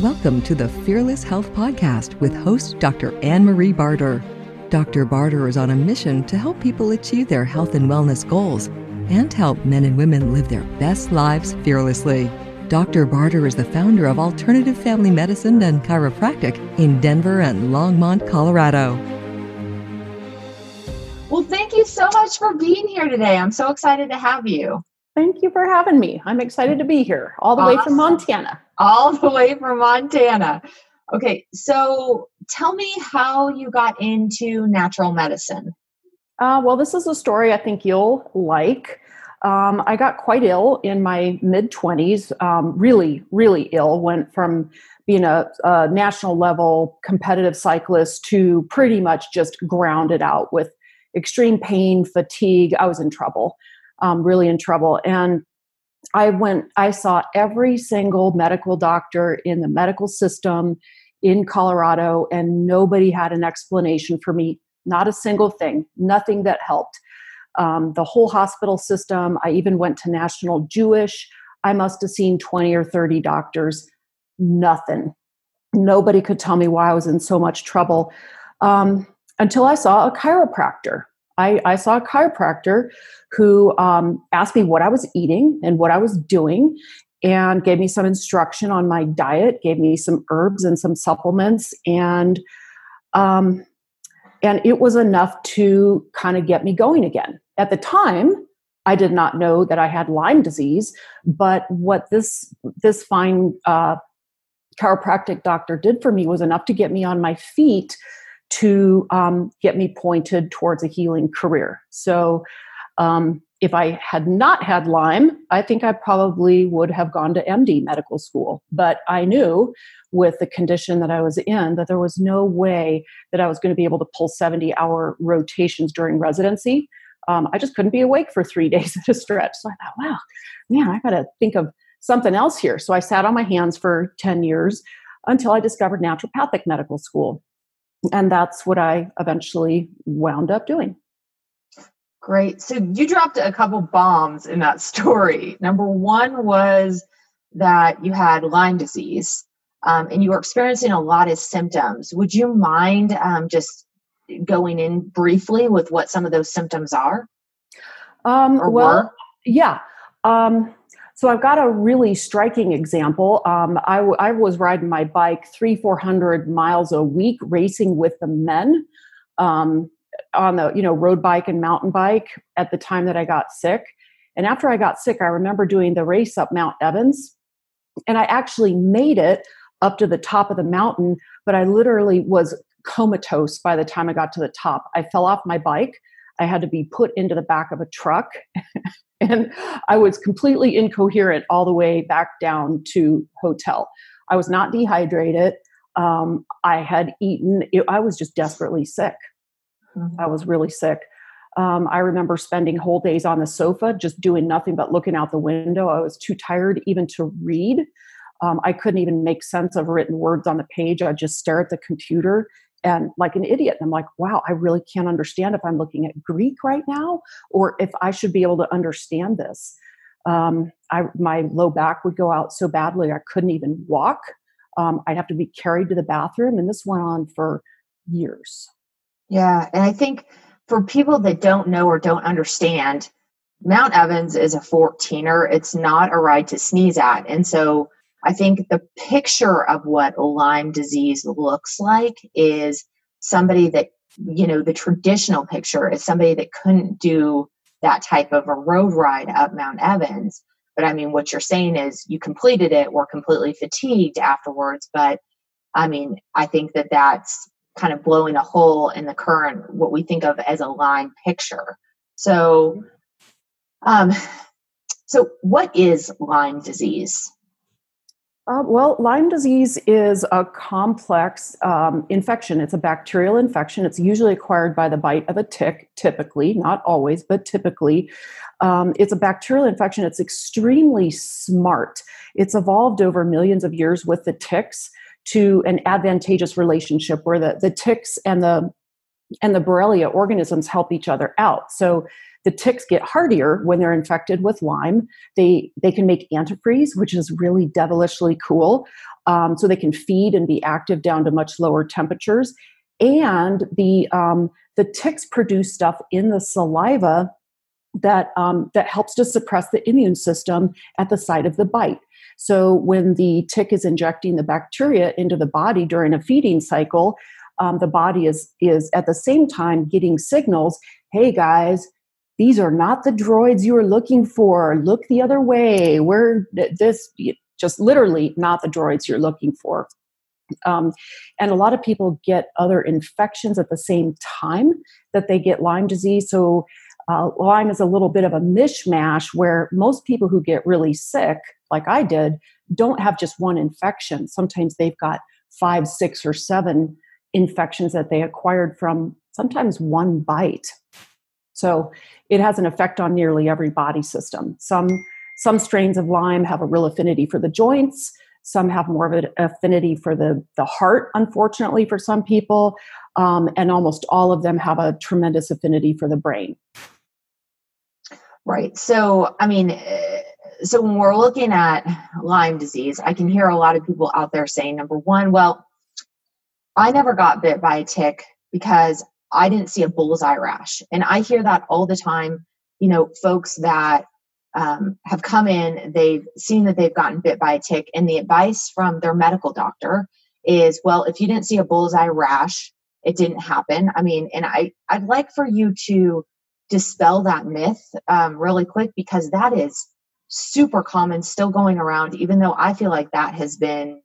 Welcome to the Fearless Health Podcast with host Dr. Anne Marie Barter. Dr. Barter is on a mission to help people achieve their health and wellness goals and help men and women live their best lives fearlessly. Dr. Barter is the founder of Alternative Family Medicine and Chiropractic in Denver and Longmont, Colorado. Well, thank you so much for being here today. I'm so excited to have you. Thank you for having me. I'm excited to be here, all the awesome. way from Montana. All the way from Montana. Okay, so tell me how you got into natural medicine. Uh, well, this is a story I think you'll like. Um, I got quite ill in my mid 20s, um, really, really ill. Went from being a, a, national level competitive cyclist to pretty much just grounded out with extreme pain, fatigue. I was in trouble um, really in trouble. And I went, I saw every single medical doctor in the medical system in Colorado, and nobody had an explanation for me. Not a single thing, nothing that helped. Um, the whole hospital system, I even went to National Jewish. I must have seen 20 or 30 doctors, nothing. Nobody could tell me why I was in so much trouble um, until I saw a chiropractor. I, I saw a chiropractor who um, asked me what I was eating and what I was doing and gave me some instruction on my diet, gave me some herbs and some supplements, and um, and it was enough to kind of get me going again. At the time, I did not know that I had Lyme disease, but what this this fine uh, chiropractic doctor did for me was enough to get me on my feet to um, get me pointed towards a healing career. So, um, if I had not had Lyme, I think I probably would have gone to MD medical school. But I knew with the condition that I was in that there was no way that I was going to be able to pull 70 hour rotations during residency. Um, I just couldn't be awake for three days at a stretch. So I thought, wow, man, I got to think of something else here. So I sat on my hands for 10 years until I discovered naturopathic medical school and that's what I eventually wound up doing. Great. So you dropped a couple bombs in that story. Number one was that you had Lyme disease um, and you were experiencing a lot of symptoms. Would you mind um, just going in briefly with what some of those symptoms are? Um, well, were? yeah. Um, so I've got a really striking example. Um, I, w- I was riding my bike three, 400 miles a week, racing with the men um, on the, you know, road bike and mountain bike at the time that I got sick. And after I got sick, I remember doing the race up Mount Evans. And I actually made it up to the top of the mountain, but I literally was comatose by the time I got to the top. I fell off my bike. I had to be put into the back of a truck and I was completely incoherent all the way back down to hotel. I was not dehydrated. Um, I had eaten. It, I was just desperately sick. Mm-hmm. I was really sick. Um, I remember spending whole days on the sofa, just doing nothing but looking out the window. I was too tired even to read. Um, I couldn't even make sense of written words on the page. I'd just stare at the computer and like an idiot. And I'm like, wow, I really can't understand if I'm looking at Greek right now or if I should be able to understand this. Um, I, my low back would go out so badly I couldn't even walk. Um, I'd have to be carried to the bathroom, and this went on for years. Yeah, and I think for people that don't know or don't understand, Mount Evans is a 14er. It's not a ride to sneeze at. And so I think the picture of what Lyme disease looks like is somebody that, you know, the traditional picture is somebody that couldn't do that type of a road ride up Mount Evans. But I mean, what you're saying is you completed it, were completely fatigued afterwards. But I mean, I think that that's kind of blowing a hole in the current, what we think of as a Lyme picture. So, um, so what is Lyme disease? Uh, well, Lyme disease is a complex um, infection. It's a bacterial infection. It's usually acquired by the bite of a tick, typically, not always, but typically. Um, it's a bacterial infection. It's extremely smart. It's evolved over millions of years with the ticks to an advantageous relationship where the, the ticks and the and the Borrelia organisms help each other out. So the ticks get hardier when they're infected with Lyme. They they can make antifreeze, which is really devilishly cool. um, so they can feed and be active down to much lower temperatures. And the um, the ticks produce stuff in the saliva that um, that helps to suppress the immune system at the site of the bite. So when the tick is injecting the bacteria into the body during a feeding cycle, um, the body is is at the same time getting signals. Hey guys, these are not the droids you are looking for. Look the other way. We're this just literally not the droids you're looking for. Um, and a lot of people get other infections at the same time that they get Lyme disease. So uh, Lyme is a little bit of a mishmash where most people who get really sick, like I did, don't have just one infection. Sometimes they've got five, six, or seven infections that they acquired from sometimes one bite. So it has an effect on nearly every body system. Some some strains of Lyme have a real affinity for the joints. Some have more of an affinity for the, the heart, unfortunately, for some people. Um, and almost all of them have a tremendous affinity for the brain. Right. So, I mean, eh, so when we're looking at Lyme disease, I can hear a lot of people out there saying, number one, well, I never got bit by a tick because I didn't see a bullseye rash. And I hear that all the time. You know, folks that um, have come in, they've seen that they've gotten bit by a tick, and the advice from their medical doctor is, well, if you didn't see a bullseye rash, it didn't happen. I mean, and I, I'd like for you to dispel that myth um, really quick because that is super common, still going around, even though I feel like that has been,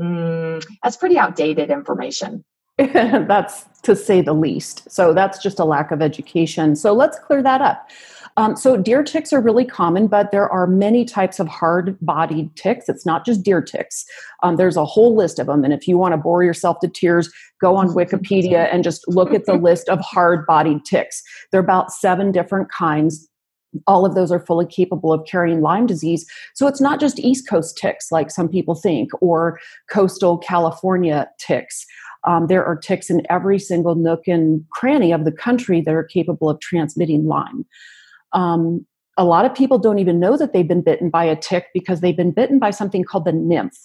mm, that's pretty outdated information. that's to say the least. So that's just a lack of education. So let's clear that up. Um, so deer ticks are really common, but there are many types of hard-bodied ticks. It's not just deer ticks. Um, there's a whole list of them, and if you want to bore yourself to tears, go on Wikipedia and just look at the list of hard-bodied ticks. There are about seven different kinds all of those are fully capable of carrying Lyme disease. So it's not just East Coast ticks like some people think, or coastal California ticks. Um, there are ticks in every single nook and cranny of the country that are capable of transmitting Lyme. Um, a lot of people don't even know that they've been bitten by a tick because they've been bitten by something called the nymph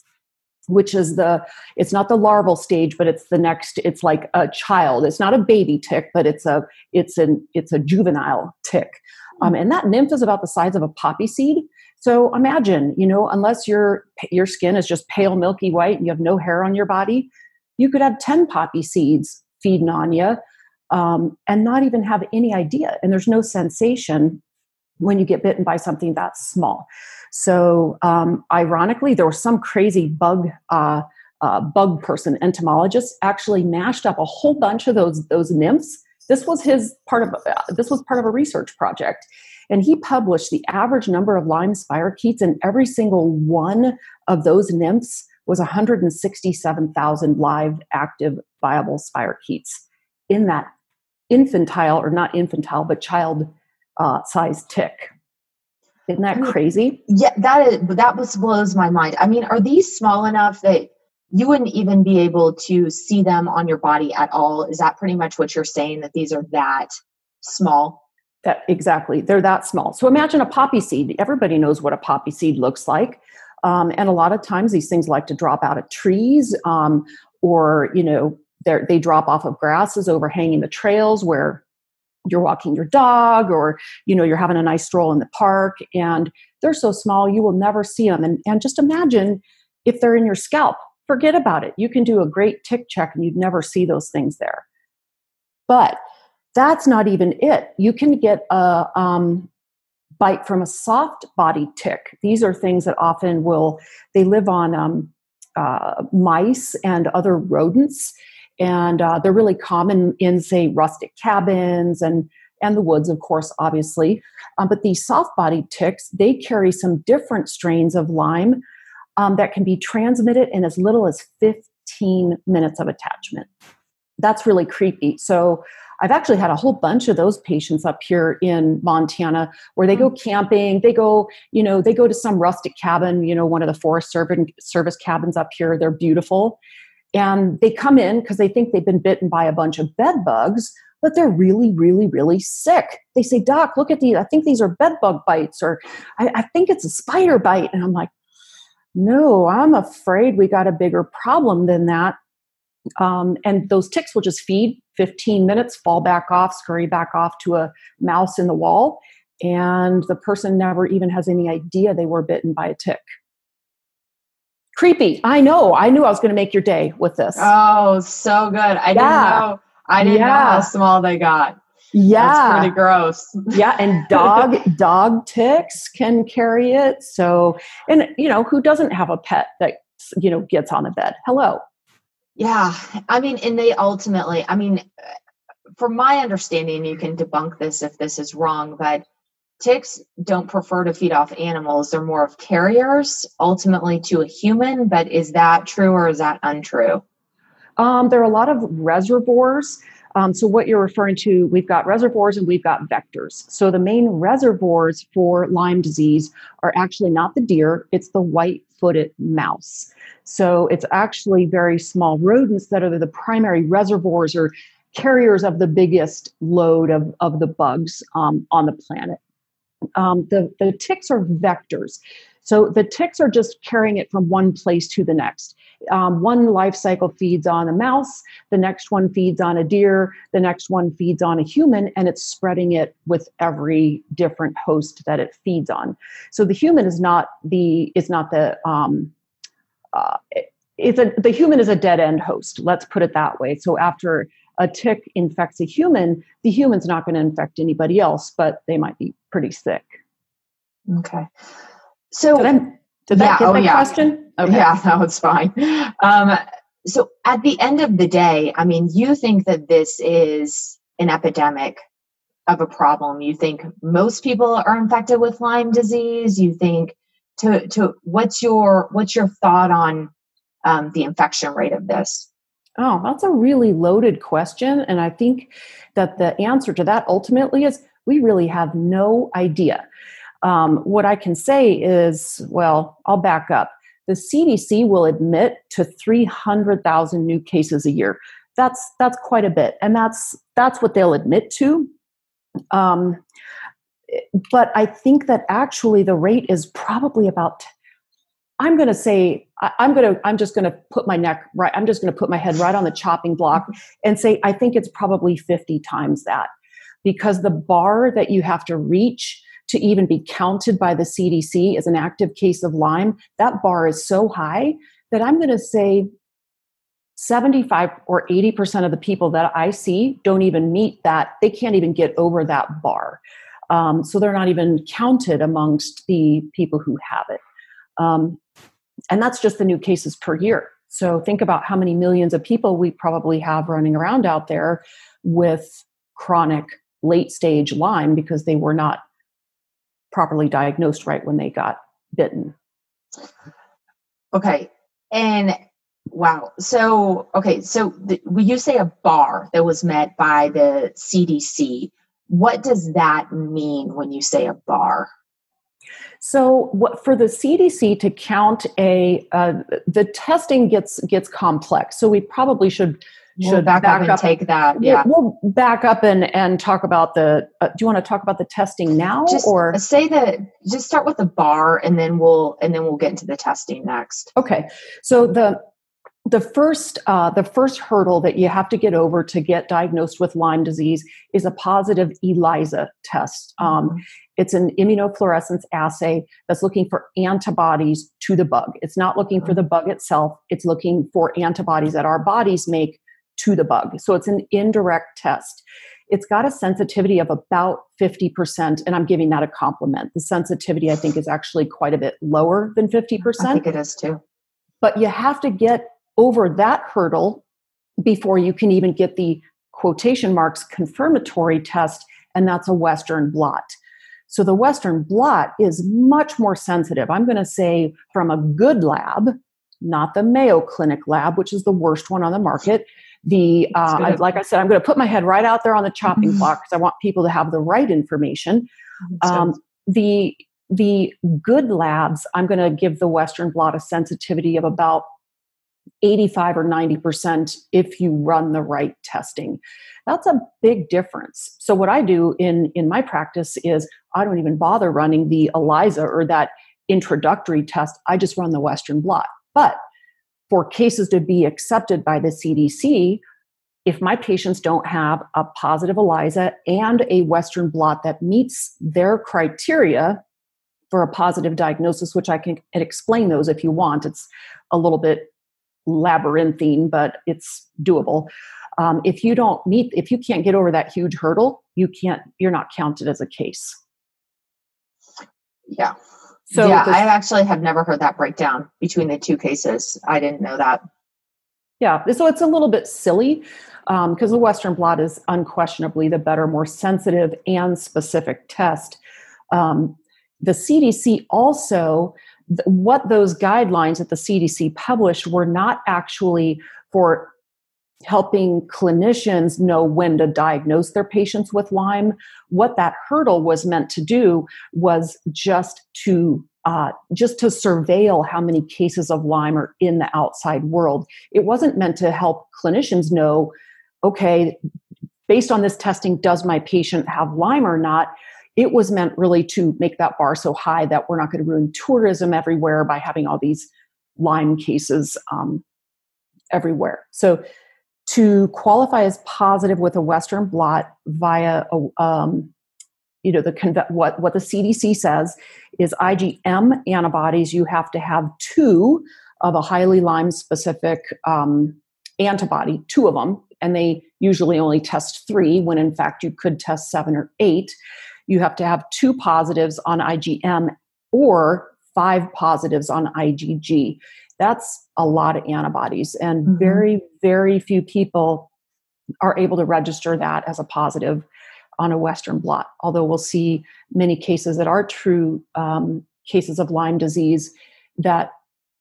which is the it's not the larval stage but it's the next it's like a child. It's not a baby tick but it's a it's an it's a juvenile tick. Um, and that nymph is about the size of a poppy seed. So imagine you know unless your your skin is just pale milky white and you have no hair on your body you could have 10 poppy seeds feeding on you um, and not even have any idea. And there's no sensation when you get bitten by something that small. So, um, ironically, there was some crazy bug. Uh, uh, bug person entomologist actually mashed up a whole bunch of those those nymphs. This was his part of uh, this was part of a research project, and he published the average number of Lyme spirochetes, and every single one of those nymphs was 167,000 live, active, viable spirochetes in that infantile or not infantile but child uh, sized tick. Isn't that crazy? Yeah that is that was blows my mind. I mean are these small enough that you wouldn't even be able to see them on your body at all? Is that pretty much what you're saying that these are that small? That exactly. They're that small. So imagine a poppy seed. Everybody knows what a poppy seed looks like um, and a lot of times these things like to drop out of trees um, or you know they drop off of grasses overhanging the trails where you're walking your dog or you know you're having a nice stroll in the park and they're so small you will never see them and, and just imagine if they're in your scalp. Forget about it. You can do a great tick check and you'd never see those things there. But that's not even it. You can get a um, bite from a soft body tick. These are things that often will they live on um, uh, mice and other rodents and uh, they're really common in say rustic cabins and and the woods of course obviously. Um, but these soft-bodied ticks they carry some different strains of lyme um, that can be transmitted in as little as 15 minutes of attachment. That's really creepy. So I've actually had a whole bunch of those patients up here in Montana where they go mm. camping. They go, you know, they go to some rustic cabin, you know, one of the Forest Service cabins up here. They're beautiful. And they come in because they think they've been bitten by a bunch of bed bugs, but they're really, really, really sick. They say, Doc, look at these. I think these are bed bug bites, or I, I think it's a spider bite. And I'm like, No, I'm afraid we got a bigger problem than that. Um, and those ticks will just feed 15 minutes, fall back off, scurry back off to a mouse in the wall, and the person never even has any idea they were bitten by a tick. Creepy. I know. I knew I was going to make your day with this. Oh, so good. I yeah. didn't know. I didn't yeah. know how small they got. Yeah. That's pretty gross. yeah. And dog, dog ticks can carry it. So, and you know, who doesn't have a pet that, you know, gets on the bed? Hello. Yeah. I mean, and they ultimately, I mean, from my understanding, you can debunk this if this is wrong, but ticks don't prefer to feed off animals. They're more of carriers ultimately to a human. But is that true or is that untrue? Um, there are a lot of reservoirs. Um, so, what you're referring to, we've got reservoirs and we've got vectors. So, the main reservoirs for Lyme disease are actually not the deer, it's the white footed mouse. So, it's actually very small rodents that are the primary reservoirs or carriers of the biggest load of, of the bugs um, on the planet. Um, the, the ticks are vectors. So the ticks are just carrying it from one place to the next. Um, one life cycle feeds on a mouse, the next one feeds on a deer, the next one feeds on a human, and it's spreading it with every different host that it feeds on. So the human is not the is not the um, uh, it's a the human is a dead end host. Let's put it that way. So after a tick infects a human, the human's not going to infect anybody else, but they might be pretty sick. Okay. So, did, I, did that get oh, yeah. question? Okay. Yeah, that was fine. Um, so, at the end of the day, I mean, you think that this is an epidemic of a problem. You think most people are infected with Lyme disease. You think to to what's your what's your thought on um, the infection rate of this? Oh, that's a really loaded question. And I think that the answer to that ultimately is we really have no idea. Um, what I can say is, well, I'll back up. The CDC will admit to 300,000 new cases a year. That's that's quite a bit, and that's that's what they'll admit to. Um, but I think that actually the rate is probably about I'm going to say I'm going to I'm just going to put my neck right I'm just going to put my head right on the chopping block and say I think it's probably 50 times that because the bar that you have to reach to even be counted by the CDC as an active case of Lyme that bar is so high that I'm going to say 75 or 80% of the people that I see don't even meet that they can't even get over that bar um, so they're not even counted amongst the people who have it um, and that's just the new cases per year. So think about how many millions of people we probably have running around out there with chronic late stage Lyme because they were not properly diagnosed right when they got bitten. Okay. And wow. So, okay. So the, when you say a bar that was met by the CDC, what does that mean when you say a bar? So, what, for the CDC to count a, uh, the testing gets gets complex. So we probably should should we'll back, back, up and take that. Yeah, we'll back up and and talk about the. Uh, do you want to talk about the testing now, just or say that? Just start with the bar, and then we'll and then we'll get into the testing next. Okay, so the the first uh, the first hurdle that you have to get over to get diagnosed with Lyme disease is a positive ELISA test. Um, mm-hmm. it's an immunofluorescence assay that's looking for antibodies to the bug. It's not looking for mm-hmm. the bug itself. It's looking for antibodies that our bodies make to the bug. So it's an indirect test. It's got a sensitivity of about 50%, and I'm giving that a compliment. The sensitivity, I think, is actually quite a bit lower than 50%. I think it is too. But you have to get over that hurdle before you can even get the quotation marks confirmatory test, and that's a Western blot. So the Western blot is much more sensitive. I'm going to say from a good lab, not the Mayo Clinic lab, which is the worst one on the market. The uh, like I said, I'm going to put my head right out there on the chopping mm-hmm. block because I want people to have the right information. Um, the the good labs, I'm going to give the Western blot a sensitivity of about 85 or 90% if you run the right testing. That's a big difference. So what I do in in my practice is I don't even bother running the ELISA or that introductory test, I just run the Western blot. But for cases to be accepted by the CDC, if my patients don't have a positive ELISA and a Western blot that meets their criteria for a positive diagnosis, which I can explain those if you want, it's a little bit labyrinthine, but it's doable. Um, if you don't meet, if you can't get over that huge hurdle, you can't, you're not counted as a case. Yeah. So yeah, I actually have never heard that breakdown between the two cases. I didn't know that. Yeah, so it's a little bit silly because um, the Western blot is unquestionably the better, more sensitive and specific test. Um, the CDC also, th- what those guidelines that the CDC published were not actually for helping clinicians know when to diagnose their patients with Lyme. What that hurdle was meant to do was just to uh, just to surveil how many cases of Lyme are in the outside world. It wasn't meant to help clinicians know, okay, based on this testing, does my patient have Lyme or not? It was meant really to make that bar so high that we're not going to ruin tourism everywhere by having all these Lyme cases um, everywhere. So to qualify as positive with a Western blot via a, um, you know the what what the CDC says is IgM antibodies. You have to have two of a highly Lyme specific um, antibody, two of them, and they usually only test three when in fact you could test seven or eight. You have to have two positives on IgM or five positives on IgG that's a lot of antibodies and mm-hmm. very very few people are able to register that as a positive on a western blot although we'll see many cases that are true um, cases of lyme disease that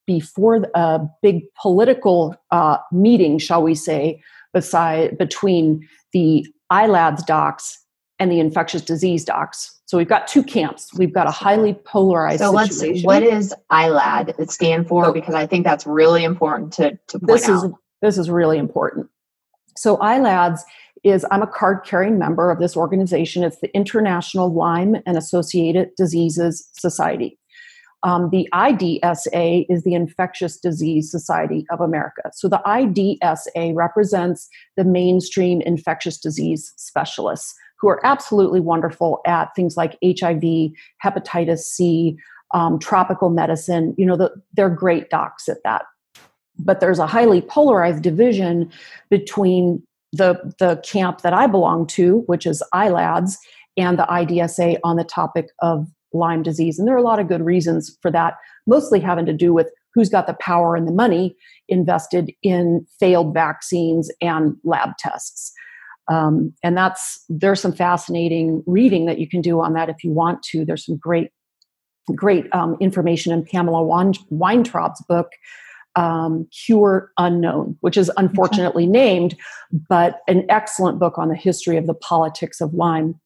before a big political uh, meeting shall we say beside between the ILADS docs and the infectious disease docs. So we've got two camps. We've got a highly polarized. So let's see, what is ILAD it stand for? because I think that's really important to, to point this out. Is, this is really important. So ILADS is I'm a card carrying member of this organization. It's the International Lyme and Associated Diseases Society. Um, the IDSA is the Infectious Disease Society of America. So the IDSA represents the mainstream infectious disease specialists who are absolutely wonderful at things like HIV, hepatitis C, um, tropical medicine. You know, the, they're great docs at that. But there's a highly polarized division between the, the camp that I belong to, which is ILADS, and the IDSA on the topic of Lyme disease. And there are a lot of good reasons for that, mostly having to do with who's got the power and the money invested in failed vaccines and lab tests. Um, and that's there's some fascinating reading that you can do on that if you want to. There's some great, great um, information in Pamela Weintraub's book, um, Cure Unknown, which is unfortunately okay. named, but an excellent book on the history of the politics of Lyme.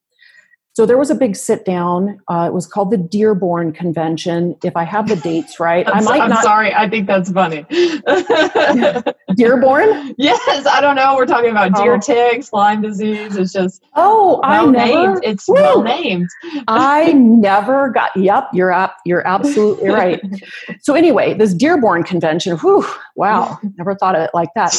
So there was a big sit down. Uh, it was called the Dearborn Convention. If I have the dates right, I might I'm not. sorry, I think that's funny. Dearborn? Yes, I don't know. We're talking about deer oh. ticks, Lyme disease. It's just oh, I never. Named. It's well named. I never got. Yep, you're up. You're absolutely right. so anyway, this Dearborn Convention. Whew, wow, never thought of it like that.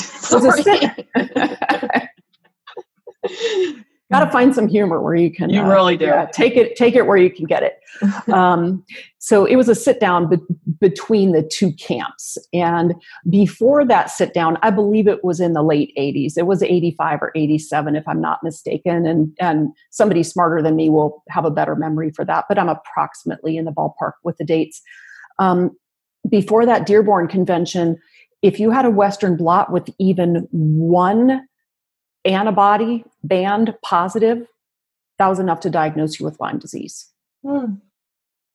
got to find some humor where you can you uh, really do. yeah, take it take it where you can get it. Um, so it was a sit down be- between the two camps. And before that sit down i believe it was in the late 80s it was 85 or 87 if i'm not mistaken. And and somebody smarter than me will have a better memory for that but i'm approximately in the ballpark with the dates. Um, before that dearborn convention if you had a western blot with even one antibody band positive, that was enough to diagnose you with Lyme disease. Hmm.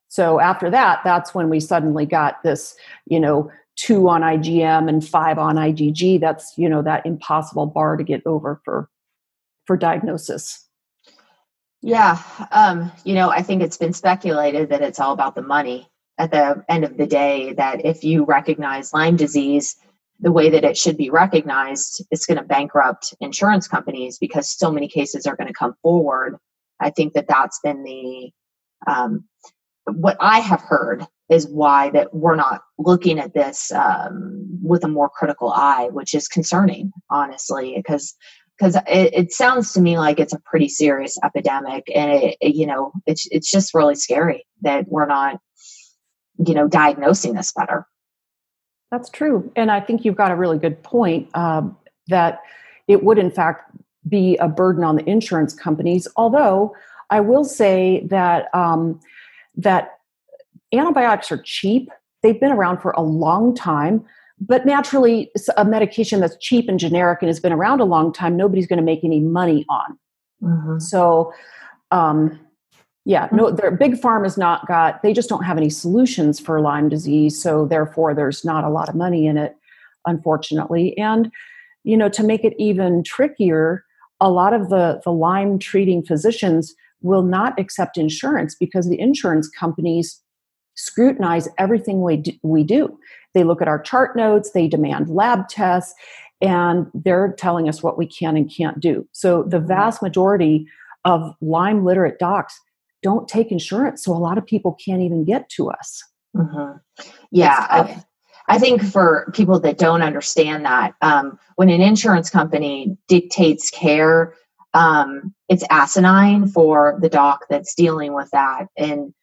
So after that, that's when we suddenly got this, you know, two on IgM and five on IgG. That's, you know, that impossible bar to get over for for diagnosis. Yeah. Um, you know, I think it's been speculated that it's all about the money at the end of the day, that if you recognize Lyme disease, the way that it should be recognized, it's going to bankrupt insurance companies because so many cases are going to come forward. I think that that's been the um, what I have heard is why that we're not looking at this um, with a more critical eye, which is concerning, honestly, because because it, it, sounds to me like it's a pretty serious epidemic, and it, it, you know it's it's just really scary that we're not you know diagnosing this better. That's true, and I think you've got a really good point um, that it would in fact be a burden on the insurance companies. Although I will say that um, that antibiotics are cheap. They've been around for a long time, but naturally, a medication that's cheap and generic and has been around a long time, nobody's going to make any money on. Mm-hmm. So, um, yeah, no, their big pharma has not got. They just don't have any solutions for Lyme disease, so therefore, there's not a lot of money in it, unfortunately. And you know, to make it even trickier, a lot of the the Lyme treating physicians will not accept insurance because the insurance companies scrutinize everything we do, we do. They look at our chart notes, they demand lab tests, and they're telling us what we can and can't do. So the mm-hmm. vast majority of Lyme literate docs don't take insurance, so a lot of people can't even get to us. Mm-hmm. Yeah. I, I, think for people that don't understand that, um, when an insurance company dictates care, um, it's asinine for the doc that's dealing with that. And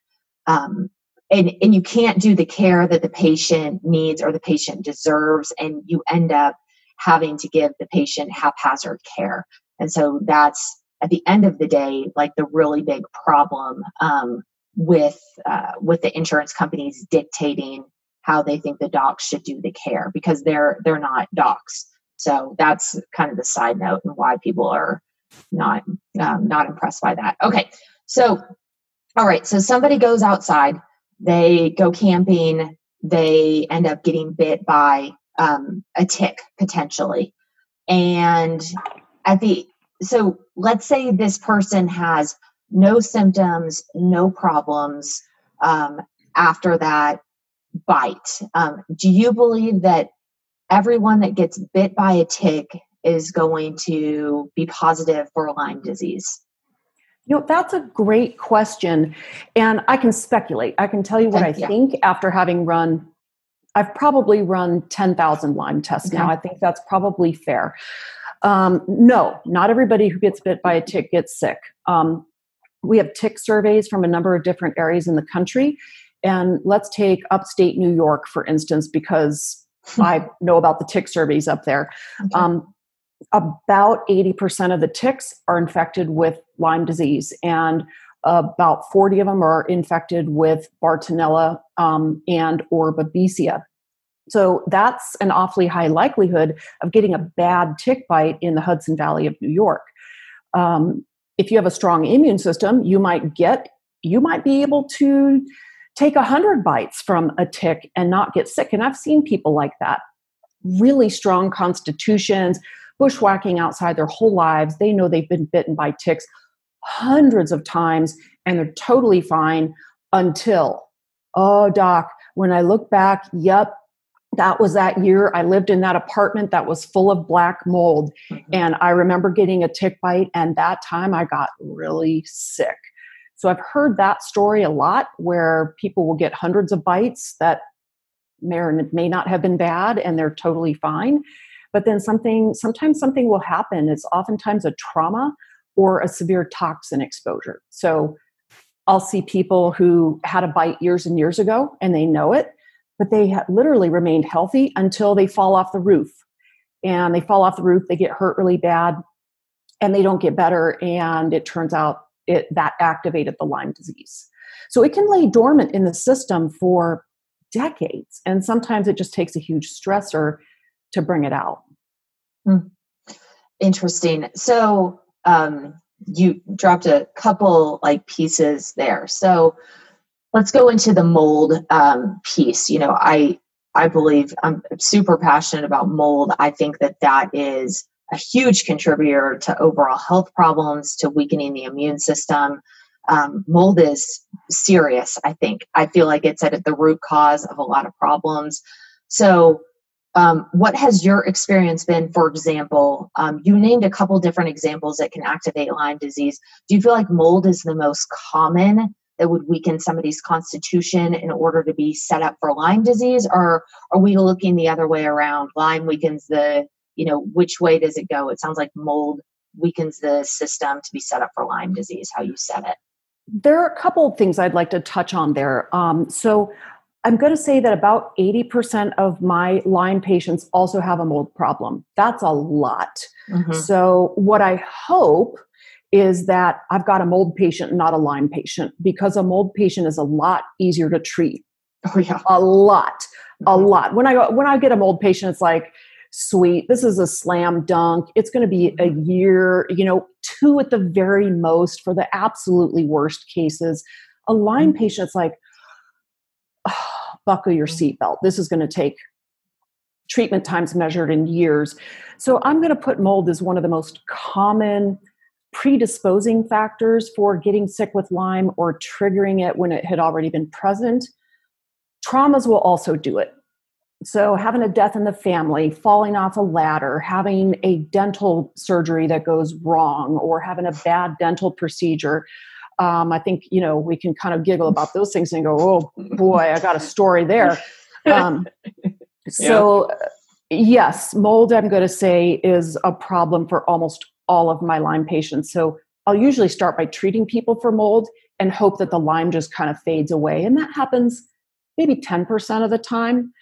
um, and, and you can't do the care that the patient needs or the patient deserves and you end up having to give the patient haphazard care and so that's at the end of the day like the really big problem um, with uh, with the insurance companies dictating how they think the docs should do the care because they're they're not docs so that's kind of the side note and why people are not um, not impressed by that okay so all right so somebody goes outside they go camping, they end up getting bit by um, a tick potentially. And at the, so let's say this person has no symptoms, no problems um, after that bite. Um, do you believe that everyone that gets bit by a tick is going to be positive for Lyme disease? You know, that's a great question. And I can speculate. I can tell you what I yeah. think after having run, I've probably run 10,000 Lyme tests okay. now. I think that's probably fair. Um, no, not everybody who gets bit by a tick gets sick. Um, we have tick surveys from a number of different areas in the country. And let's take upstate New York, for instance, because I know about the tick surveys up there. Okay. Um, about 80% of the ticks are infected with Lyme disease, and about 40 of them are infected with Bartonella um, and or Babesia. So that's an awfully high likelihood of getting a bad tick bite in the Hudson Valley of New York. Um, if you have a strong immune system, you might get you might be able to take a hundred bites from a tick and not get sick. And I've seen people like that, really strong constitutions, bushwhacking outside their whole lives. They know they've been bitten by ticks hundreds of times and they're totally fine until, oh, doc, when I look back, yep, that was that year I lived in that apartment that was full of black mold. Mm-hmm. And I remember getting a tick bite, and that time I got really sick. So I've heard that story a lot where people will get hundreds of bites that may or may not have been bad and they're totally fine but then something sometimes something will happen it's oftentimes a trauma or a severe toxin exposure so i'll see people who had a bite years and years ago and they know it but they literally remained healthy until they fall off the roof and they fall off the roof they get hurt really bad and they don't get better and it turns out it that activated the lyme disease so it can lay dormant in the system for decades and sometimes it just takes a huge stressor to bring it out. Hmm. Interesting. So um, you dropped a couple like pieces there. So let's go into the mold um, piece. You know, I I believe I'm super passionate about mold. I think that that is a huge contributor to overall health problems, to weakening the immune system. Um, mold is serious. I think I feel like it's at the root cause of a lot of problems. So um, what has your experience been, for example? Um, you named a couple different examples that can activate Lyme disease. Do you feel like mold is the most common that would weaken somebody's constitution in order to be set up for Lyme disease? Or are we looking the other way around? Lyme weakens the, you know, which way does it go? It sounds like mold weakens the system to be set up for Lyme disease, how you said it. There are a couple of things I'd like to touch on there. Um, so I'm going to say that about 80% of my Lyme patients also have a mold problem. That's a lot. Mm-hmm. So, what I hope is that I've got a mold patient, not a Lyme patient, because a mold patient is a lot easier to treat. Oh yeah, a lot, a mm-hmm. lot. When I go, when I get a mold patient, it's like, sweet. This is a slam dunk. It's going to be a mm-hmm. year, you know, two at the very most for the absolutely worst cases. A Lyme mm-hmm. patient's like, oh, buckle your seatbelt. This is going to take treatment times measured in years. So I'm going to put mold as one of the most common predisposing factors for getting sick with Lyme or triggering it when it had already been present. Traumas will also do it. So, having a death in the family, falling off a ladder, having a dental surgery that goes wrong, or having a bad dental procedure. Um, I think, you know, we can kind of giggle about those things and go, oh boy, I got a story there. Um, so, yeah. yes, mold, I'm going to say, is a problem for almost all of my Lyme patients. So I'll usually start by treating people for mold and hope that the Lyme just kind of fades away. And that happens maybe 10% of the time.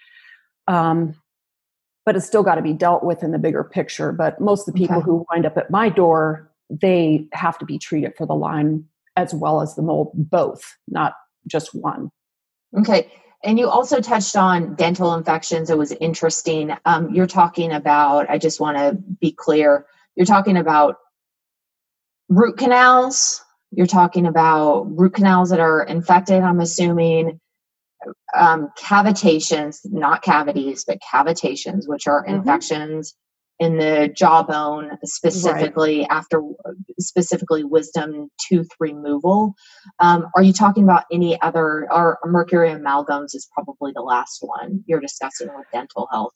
Um, but it's still got to be dealt with in the bigger picture. But most of the people okay. who wind up at my door, they have to be treated for the Lyme as well as the mold, both, not just one. Okay. And you also touched on dental infections. It was interesting. Um, you're talking about, I just want to be clear, you're talking about root canals. You're talking about root canals that are infected, I'm assuming, um, cavitations, not cavities, but cavitations, which are mm-hmm. infections in the jawbone, specifically right. after specifically wisdom tooth removal. Um, are you talking about any other, or mercury amalgams is probably the last one you're discussing with dental health?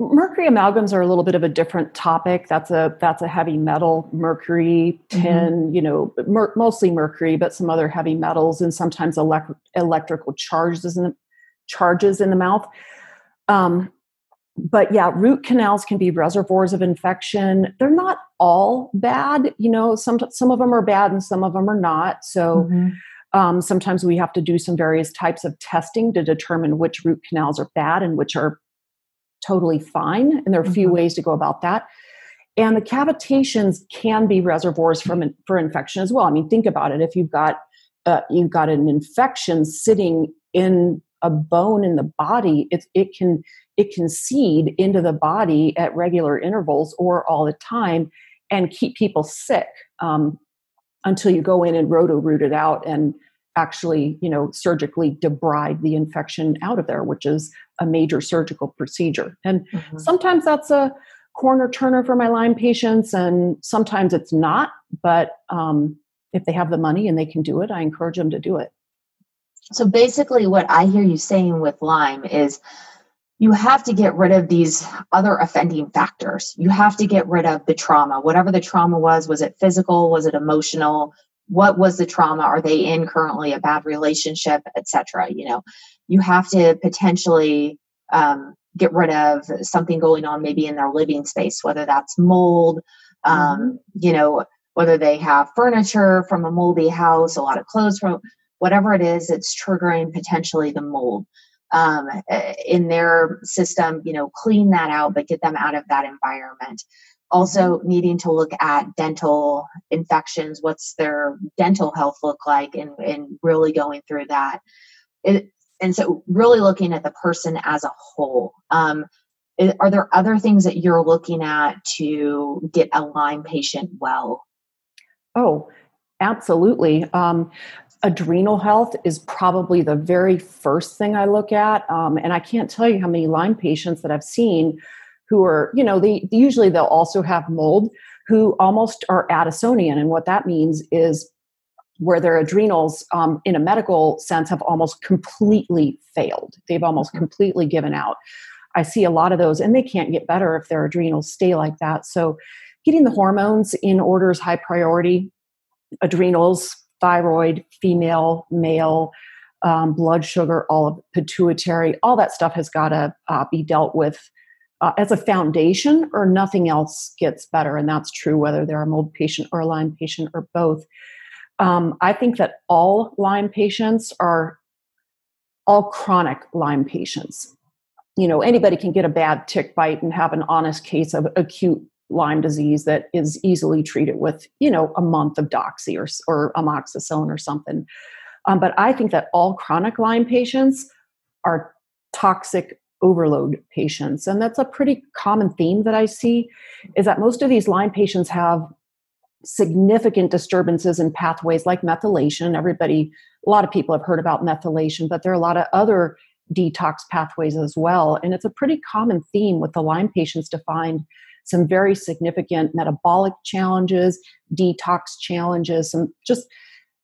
Mercury amalgams are a little bit of a different topic that's a that's a heavy metal mercury tin mm-hmm. you know mer- mostly mercury but some other heavy metals and sometimes elect- electrical charges in the, charges in the mouth um, but yeah root canals can be reservoirs of infection they're not all bad you know some some of them are bad and some of them are not so mm-hmm. um, sometimes we have to do some various types of testing to determine which root canals are bad and which are totally fine. And there are a few mm-hmm. ways to go about that. And the cavitations can be reservoirs from for infection as well. I mean, think about it. If you've got uh, you've got an infection sitting in a bone in the body, it, it can it can seed into the body at regular intervals or all the time and keep people sick um, until you go in and roto root it out and actually, you know, surgically debride the infection out of there, which is a major surgical procedure. And mm-hmm. sometimes that's a corner turner for my Lyme patients, and sometimes it's not. But um, if they have the money and they can do it, I encourage them to do it. So basically, what I hear you saying with Lyme is you have to get rid of these other offending factors. You have to get rid of the trauma, whatever the trauma was. Was it physical? Was it emotional? what was the trauma are they in currently a bad relationship etc you know you have to potentially um, get rid of something going on maybe in their living space whether that's mold um, mm-hmm. you know whether they have furniture from a moldy house a lot of clothes from whatever it is it's triggering potentially the mold um, in their system you know clean that out but get them out of that environment. Also needing to look at dental infections what's their dental health look like and, and really going through that. It, and so really looking at the person as a whole um, are there other things that you're looking at to get a lyme patient well oh absolutely um, adrenal health is probably the very first thing i look at um, and i can't tell you how many lyme patients that i've seen who are, you know, they usually they'll also have mold who almost are Addisonian. And what that means is where their adrenals, um, in a medical sense, have almost completely failed. They've almost mm-hmm. completely given out. I see a lot of those, and they can't get better if their adrenals stay like that. So, getting the hormones in order is high priority. Adrenals, thyroid, female, male, um, blood sugar, all of pituitary, all that stuff has got to uh, be dealt with uh, as a foundation, or nothing else gets better. And that's true whether they're a mold patient or a Lyme patient or both. Um, I think that all Lyme patients are all chronic Lyme patients. You know, anybody can get a bad tick bite and have an honest case of acute Lyme disease that is easily treated with, you know, a month of doxy or, or amoxicillin or something. Um, but I think that all chronic Lyme patients are toxic overload patients. And that's a pretty common theme that I see is that most of these Lyme patients have significant disturbances in pathways like methylation. Everybody, a lot of people have heard about methylation, but there are a lot of other detox pathways as well. And it's a pretty common theme with the Lyme patients to find some very significant metabolic challenges, detox challenges, some just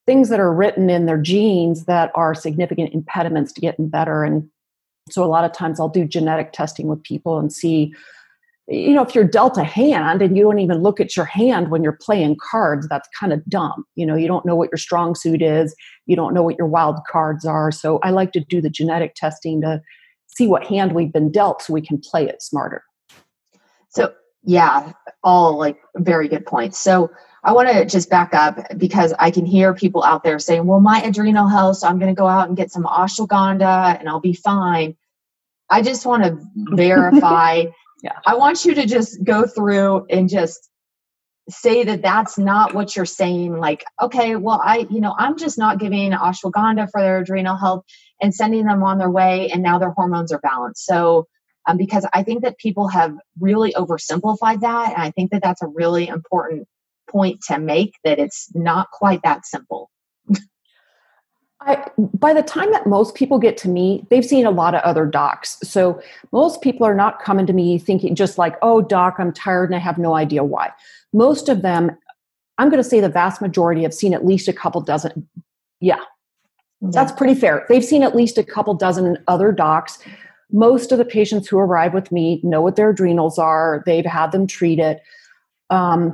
things that are written in their genes that are significant impediments to getting better. And so a lot of times I'll do genetic testing with people and see, you know, if you're dealt a hand and you don't even look at your hand when you're playing cards, that's kind of dumb. You know, you don't know what your strong suit is, you don't know what your wild cards are. So I like to do the genetic testing to see what hand we've been dealt so we can play it smarter. So yeah, all like very good points. So I want to just back up because I can hear people out there saying, well, my adrenal health, so I'm going to go out and get some ashwagandha and I'll be fine. I just want to verify. yeah. I want you to just go through and just say that that's not what you're saying. Like, okay, well, I, you know, I'm just not giving ashwagandha for their adrenal health and sending them on their way, and now their hormones are balanced. So, um, because I think that people have really oversimplified that. And I think that that's a really important point to make that it's not quite that simple. I, by the time that most people get to me, they've seen a lot of other docs. So most people are not coming to me thinking just like, oh, doc, I'm tired and I have no idea why. Most of them, I'm going to say the vast majority have seen at least a couple dozen. Yeah, yeah, that's pretty fair. They've seen at least a couple dozen other docs most of the patients who arrive with me know what their adrenals are they've had them treated um,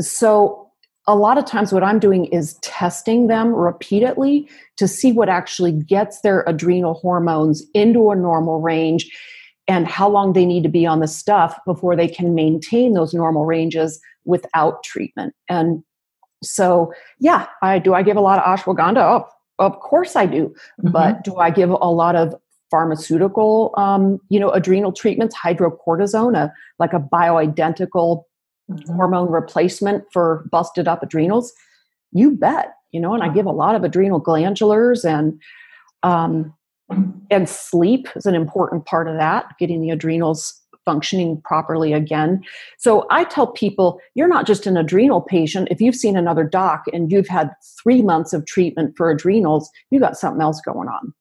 so a lot of times what i'm doing is testing them repeatedly to see what actually gets their adrenal hormones into a normal range and how long they need to be on the stuff before they can maintain those normal ranges without treatment. And so yeah i do i give a lot of ashwagandha? Oh, of course i do. Mm-hmm. but do i give a lot of pharmaceutical, um, you know, adrenal treatments, hydrocortisone, a, like a bioidentical mm-hmm. hormone replacement for busted up adrenals. You bet, you know, and I give a lot of adrenal glandulars and um, and sleep is an important part of that, getting the adrenals functioning properly again. So I tell people, you're not just an adrenal patient. If you've seen another doc and you've had three months of treatment for adrenals, you got something else going on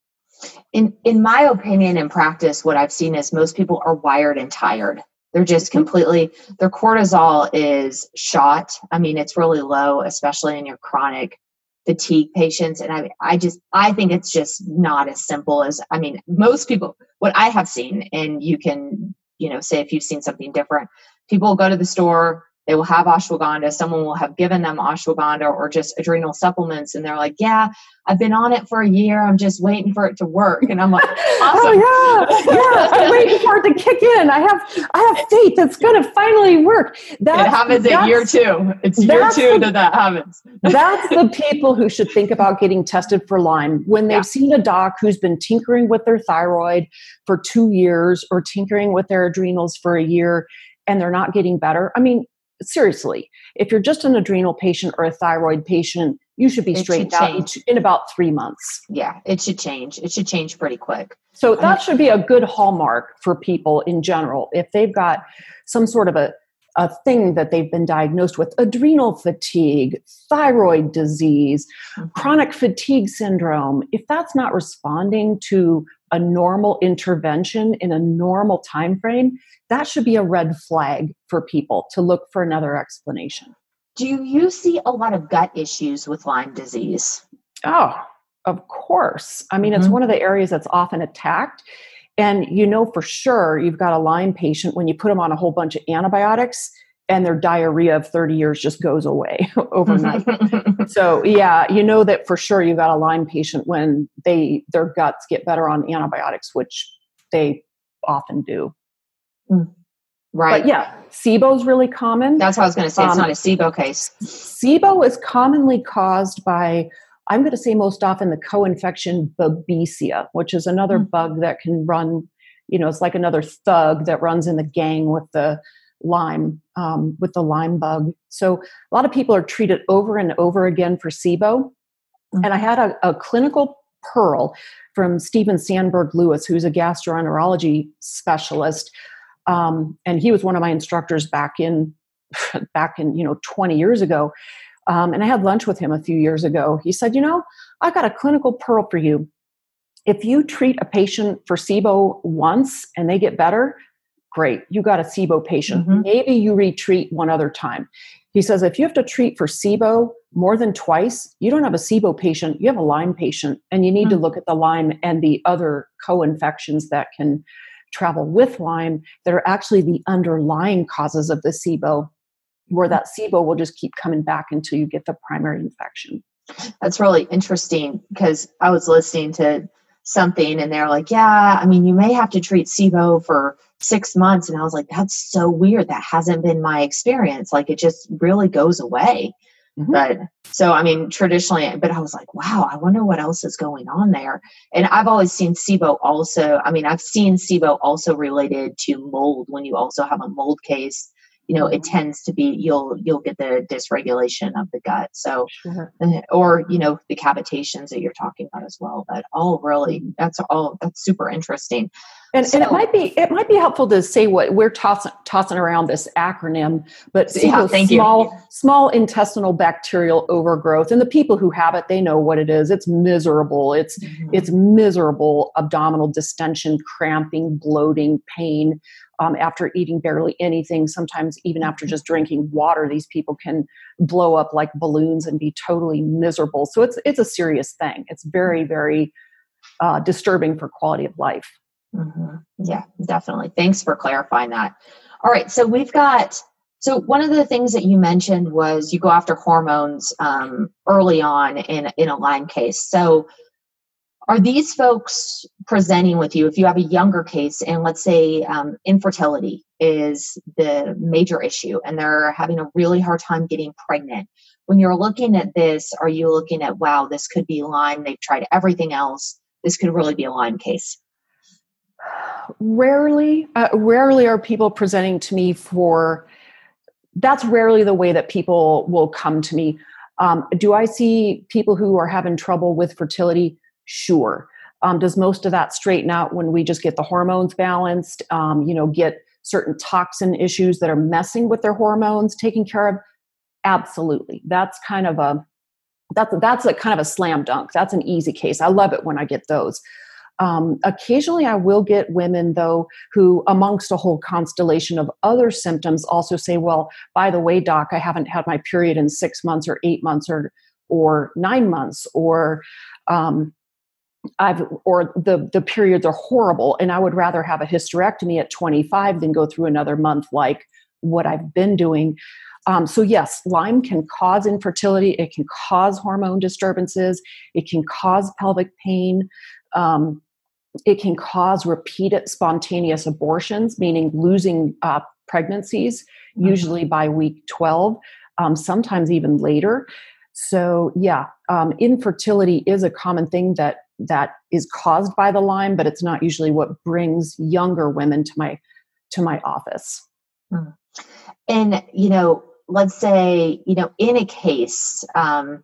in in my opinion in practice what i've seen is most people are wired and tired they're just completely their cortisol is shot. I mean it's really low especially in your chronic fatigue patients. And i i just i think it's just not as simple as i mean most people what i have seen and you can you know say if you've seen something different people go to the store they will have ashwagandha someone will have given them ashwagandha or just adrenal supplements and they're like yeah i've been on it for a year i'm just waiting for it to work. And i'm like oh, awesome. oh yeah yeah i'm waiting for it to kick in. I have i have faith it's going to finally work. That happens at year two. It's year two the, that that happens. that's the people who should think about getting tested for lyme. When they've yeah. seen a doc who's been tinkering with their thyroid for two years or tinkering with their adrenals for a year and they're not getting better i mean seriously, if you're just an adrenal patient or a thyroid patient, you should be straightened out in about three months. Yeah, it should change. It should change pretty quick. So that should be a good hallmark for people in general. If they've got some sort of a, a thing that they've been diagnosed with adrenal fatigue, thyroid disease, mm-hmm. chronic fatigue syndrome, if that's not responding to a normal intervention in a normal time frame, that should be a red flag for people to look for another explanation. Do you see a lot of gut issues with Lyme disease? Oh, of course. I mean, mm-hmm. it's one of the areas that's often attacked. And you know for sure you've got a Lyme patient when you put them on a whole bunch of antibiotics, and their diarrhea of 30 years just goes away overnight. so yeah, you know that for sure you've got a Lyme patient when they their guts get better on antibiotics, which they often do. Mm. Right. But yeah, SIBO is really common. That's what I was going to say. It's um, not a SIBO case. SIBO is commonly caused by, I'm going to say most often, the co-infection Babesia, which is another mm-hmm. bug that can run. You know, it's like another thug that runs in the gang with the Lyme um, with the Lyme bug. So a lot of people are treated over and over again for SIBO. Mm-hmm. And I had a, a clinical pearl from Steven Sandberg Lewis, who's a gastroenterology specialist um, and he was one of my instructors back in back in you know 20 years ago um, and i had lunch with him a few years ago. He said you know i got a clinical pearl for you. If you treat a patient for sibo once and they get better great. You got a sibo patient. Mm-hmm. maybe you retreat one other time. He says if you have to treat for sibo more than twice you don't have a sibo patient. You have a lyme patient and you need mm-hmm. to look at the lyme and the other co-infections that can travel with Lyme that are actually the underlying causes of the SIBO, where that SIBO will just keep coming back until you get the primary infection. That's really interesting because I was listening to something and they're like, yeah, I mean, you may have to treat SIBO for six months. And I was like, that's so weird. That hasn't been my experience. Like it just really goes away. Mm-hmm. But so, I mean, traditionally, but I was like, wow, I wonder what else is going on there. And I've always seen SIBO also, I mean, I've seen SIBO also related to mold when you also have a mold case you know it tends to be you'll you'll get the dysregulation of the gut so sure. Eh, or you know the cavitations that you're talking about as well but all really that's all that's super interesting and, so, and it might be it might be helpful to say what we're tossing tossing around this acronym, but yeah, small you. small intestinal bacterial overgrowth, and the people who have it they know what it is. It's miserable. It's mm-hmm. it's miserable abdominal distension, cramping, bloating, pain. Um, after eating barely anything, sometimes even after just drinking water, these people can blow up like balloons and be totally miserable. So it's it's a serious thing. It's very very uh, disturbing for quality of life. Mm-hmm. Yeah, definitely. Thanks for clarifying that. All right, so we've got. So one of the things that you mentioned was you go after hormones um, early on in in a Lyme case. So are these folks presenting with you if you have a younger case and let's say um, infertility is the major issue and they're having a really hard time getting pregnant when you're looking at this are you looking at wow this could be lyme they've tried everything else this could really be a lyme case rarely uh, rarely are people presenting to me for that's rarely the way that people will come to me. Um, do i see people who are having trouble with fertility? Sure. Um, does most of that straighten out when we just get the hormones balanced um, you know get certain toxin issues that are messing with their hormones taken care of? Absolutely. That's kind of a that's that's a kind of a slam dunk. That's an easy case. I love it when i get those um, occasionally, I will get women, though, who, amongst a whole constellation of other symptoms, also say, "Well, by the way, doc, I haven't had my period in six months, or eight months, or or nine months, or um, I've or the the periods are horrible, and I would rather have a hysterectomy at 25 than go through another month like what I've been doing." Um, so, yes, Lyme can cause infertility. It can cause hormone disturbances. It can cause pelvic pain. Um, it can cause repeated spontaneous abortions, meaning losing uh, pregnancies, mm-hmm. usually by week 12, um, sometimes even later. So, yeah, um, infertility is a common thing that that is caused by the Lyme, but it's not usually what brings younger women to my to my office. Mm. And you know, let's say you know, in a case, um,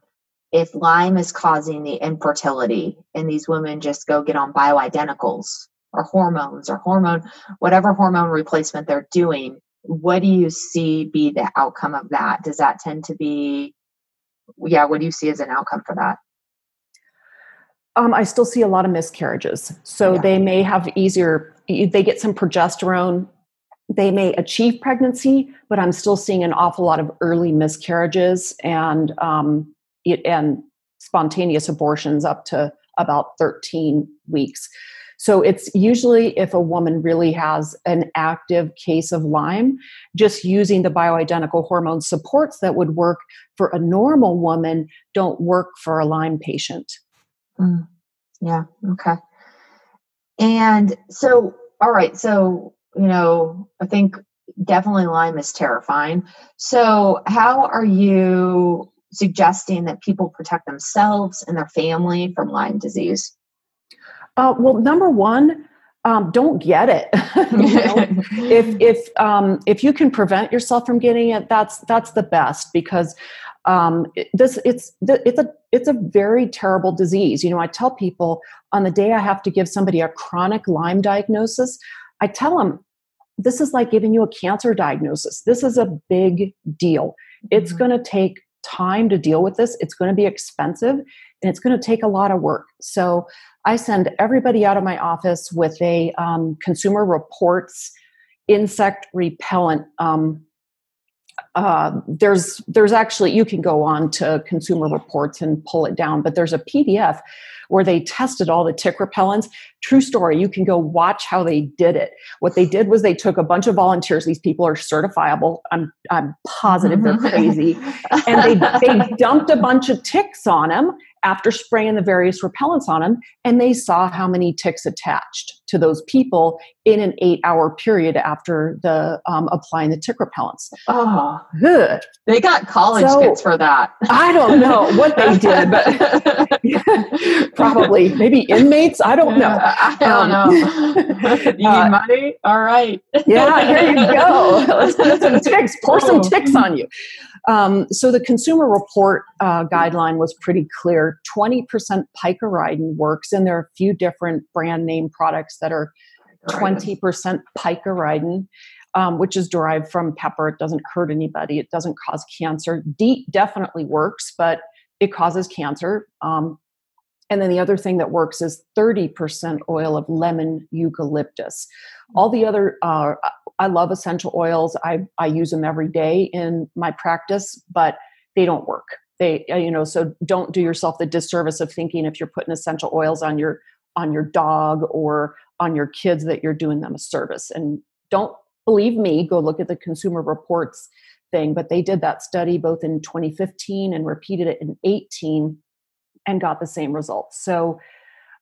if Lyme is causing the infertility and these women just go get on bioidenticals or hormones or hormone, whatever hormone replacement they're doing, what do you see be the outcome of that? Does that tend to be, yeah, what do you see as an outcome for that? Um, I still see a lot of miscarriages. So yeah. they may have easier, they get some progesterone, they may achieve pregnancy, but I'm still seeing an awful lot of early miscarriages and um, and spontaneous abortions up to about 13 weeks. So it's usually if a woman really has an active case of Lyme, just using the bioidentical hormone supports that would work for a normal woman don't work for a Lyme patient. Mm. Yeah, okay. And so, all right, so, you know, I think definitely Lyme is terrifying. So, how are you suggesting that people protect themselves and their family from Lyme disease? Uh, well, number one, um, don't get it. if if um, if you can prevent yourself from getting it, that's that's the best because um, this it's it's a it's a very terrible disease. You know, I tell people on the day I have to give somebody a chronic Lyme diagnosis, I tell them this is like giving you a cancer diagnosis. This is a big deal. It's mm-hmm. going to take time to deal with this. It's going to be expensive and it's going to take a lot of work. So I send everybody out of my office with a um, consumer reports insect repellent. Um, uh, there's there's actually you can go on to consumer reports and pull it down, but there's a PDF where they tested all the tick repellents. True story. You can go watch how they did it. What they did was they took a bunch of volunteers. These people are certifiable. I'm I'm positive they're crazy, and they they dumped a bunch of ticks on them after spraying the various repellents on them, and they saw how many ticks attached to those people in an eight hour period after the um, applying the tick repellents. Oh, good. They got college so, kids for that. I don't know what they did, but probably maybe inmates. I don't know. I don't um, know. you need uh, money? All right. yeah, here you go. Let's put some ticks. Pour some oh. ticks on you. Um, so the consumer report uh, guideline was pretty clear. 20% picaridin works, and there are a few different brand name products that are 20% picaridin, um, which is derived from pepper. It doesn't hurt anybody. It doesn't cause cancer. DEET definitely works, but it causes cancer. Um, and then the other thing that works is 30% oil of lemon eucalyptus. All the other, uh, I love essential oils. I, I use them every day in my practice, but they don't work. They, uh, you know, so don't do yourself the disservice of thinking if you're putting essential oils on your on your dog or on your kids that you're doing them a service. And don't believe me, go look at the consumer reports thing. But they did that study both in 2015 and repeated it in 18 and got the same results. So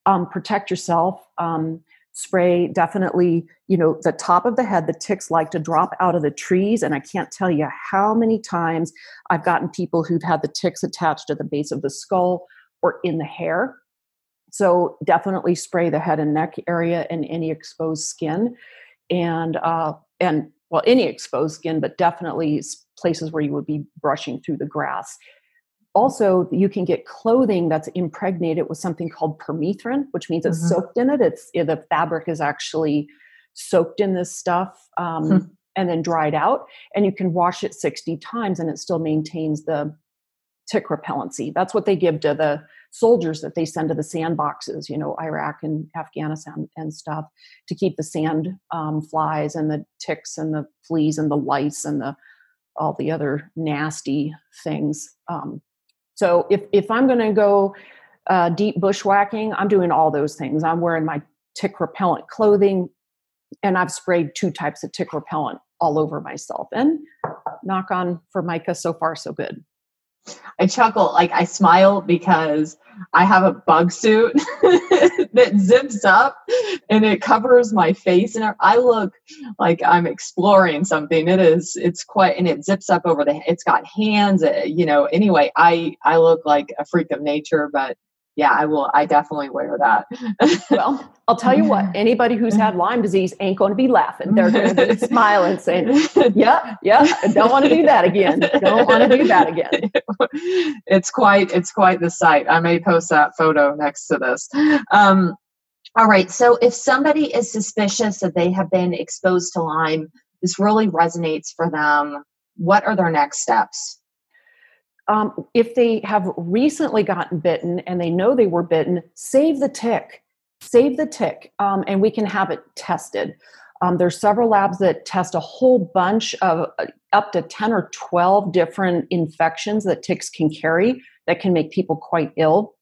um, protect yourself. Um, spray definitely, you know, the top of the head. The ticks like to drop out of the trees, and I can't tell you how many times I've gotten people who've had the ticks attached to the base of the skull or in the hair. So definitely spray the head and neck area and any exposed skin, and uh, and well, any exposed skin, but definitely places where you would be brushing through the grass also you can get clothing that's impregnated with something called permethrin which means it's mm-hmm. soaked in it it's the fabric is actually soaked in this stuff um, hmm. and then dried out and you can wash it 60 times and it still maintains the tick repellency that's what they give to the soldiers that they send to the sandboxes you know iraq and afghanistan and stuff to keep the sand um, flies and the ticks and the fleas and the lice and the all the other nasty things um, so if if I'm going to go uh, deep bushwhacking, I'm doing all those things. I'm wearing my tick repellent clothing, and I've sprayed two types of tick repellent all over myself. And knock on Formica, so far so good. I chuckle, like I smile because I have a bug suit that zips up and it covers my face and I look like I'm exploring something. It is, it's quite, and it zips up over the, it's got hands, uh, you know, anyway, I, I look like a freak of nature, but yeah, I will. I definitely wear that. well, I'll tell you what. Anybody who's had Lyme disease ain't going to be laughing. They're going to be smiling, saying, "Yeah, yeah, don't want to do that again. Don't want to do that again." It's quite. It's quite the sight. I may post that photo next to this. Um, all right. So, if somebody is suspicious that they have been exposed to Lyme, this really resonates for them. What are their next steps? Um, if they have recently gotten bitten and they know they were bitten, save the tick, save the tick, um, and we can have it tested. Um, there's several labs that test a whole bunch of uh, up to 10 or 12 different infections that ticks can carry that can make people quite ill.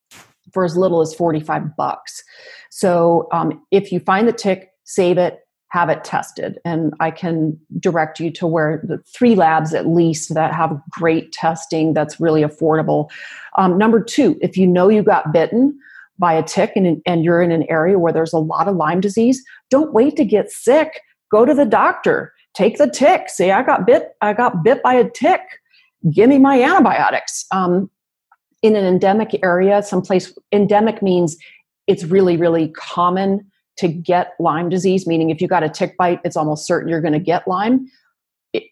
for as little as 45 bucks. So um, if you find the tick, save it, have it tested. And I can direct you to where the three labs at least that have great testing that's really affordable. Um, number two, if you know you got bitten, by a tick and, and you're in an area where there's a lot of Lyme disease, don't wait to get sick. Go to the doctor. Take the tick. Say, I got bit. I got bit by a tick. Give me my antibiotics. Um, in an endemic area, someplace endemic means it's really, really common to get Lyme disease, meaning if you got a tick bite, it's almost certain you're going to get Lyme. It,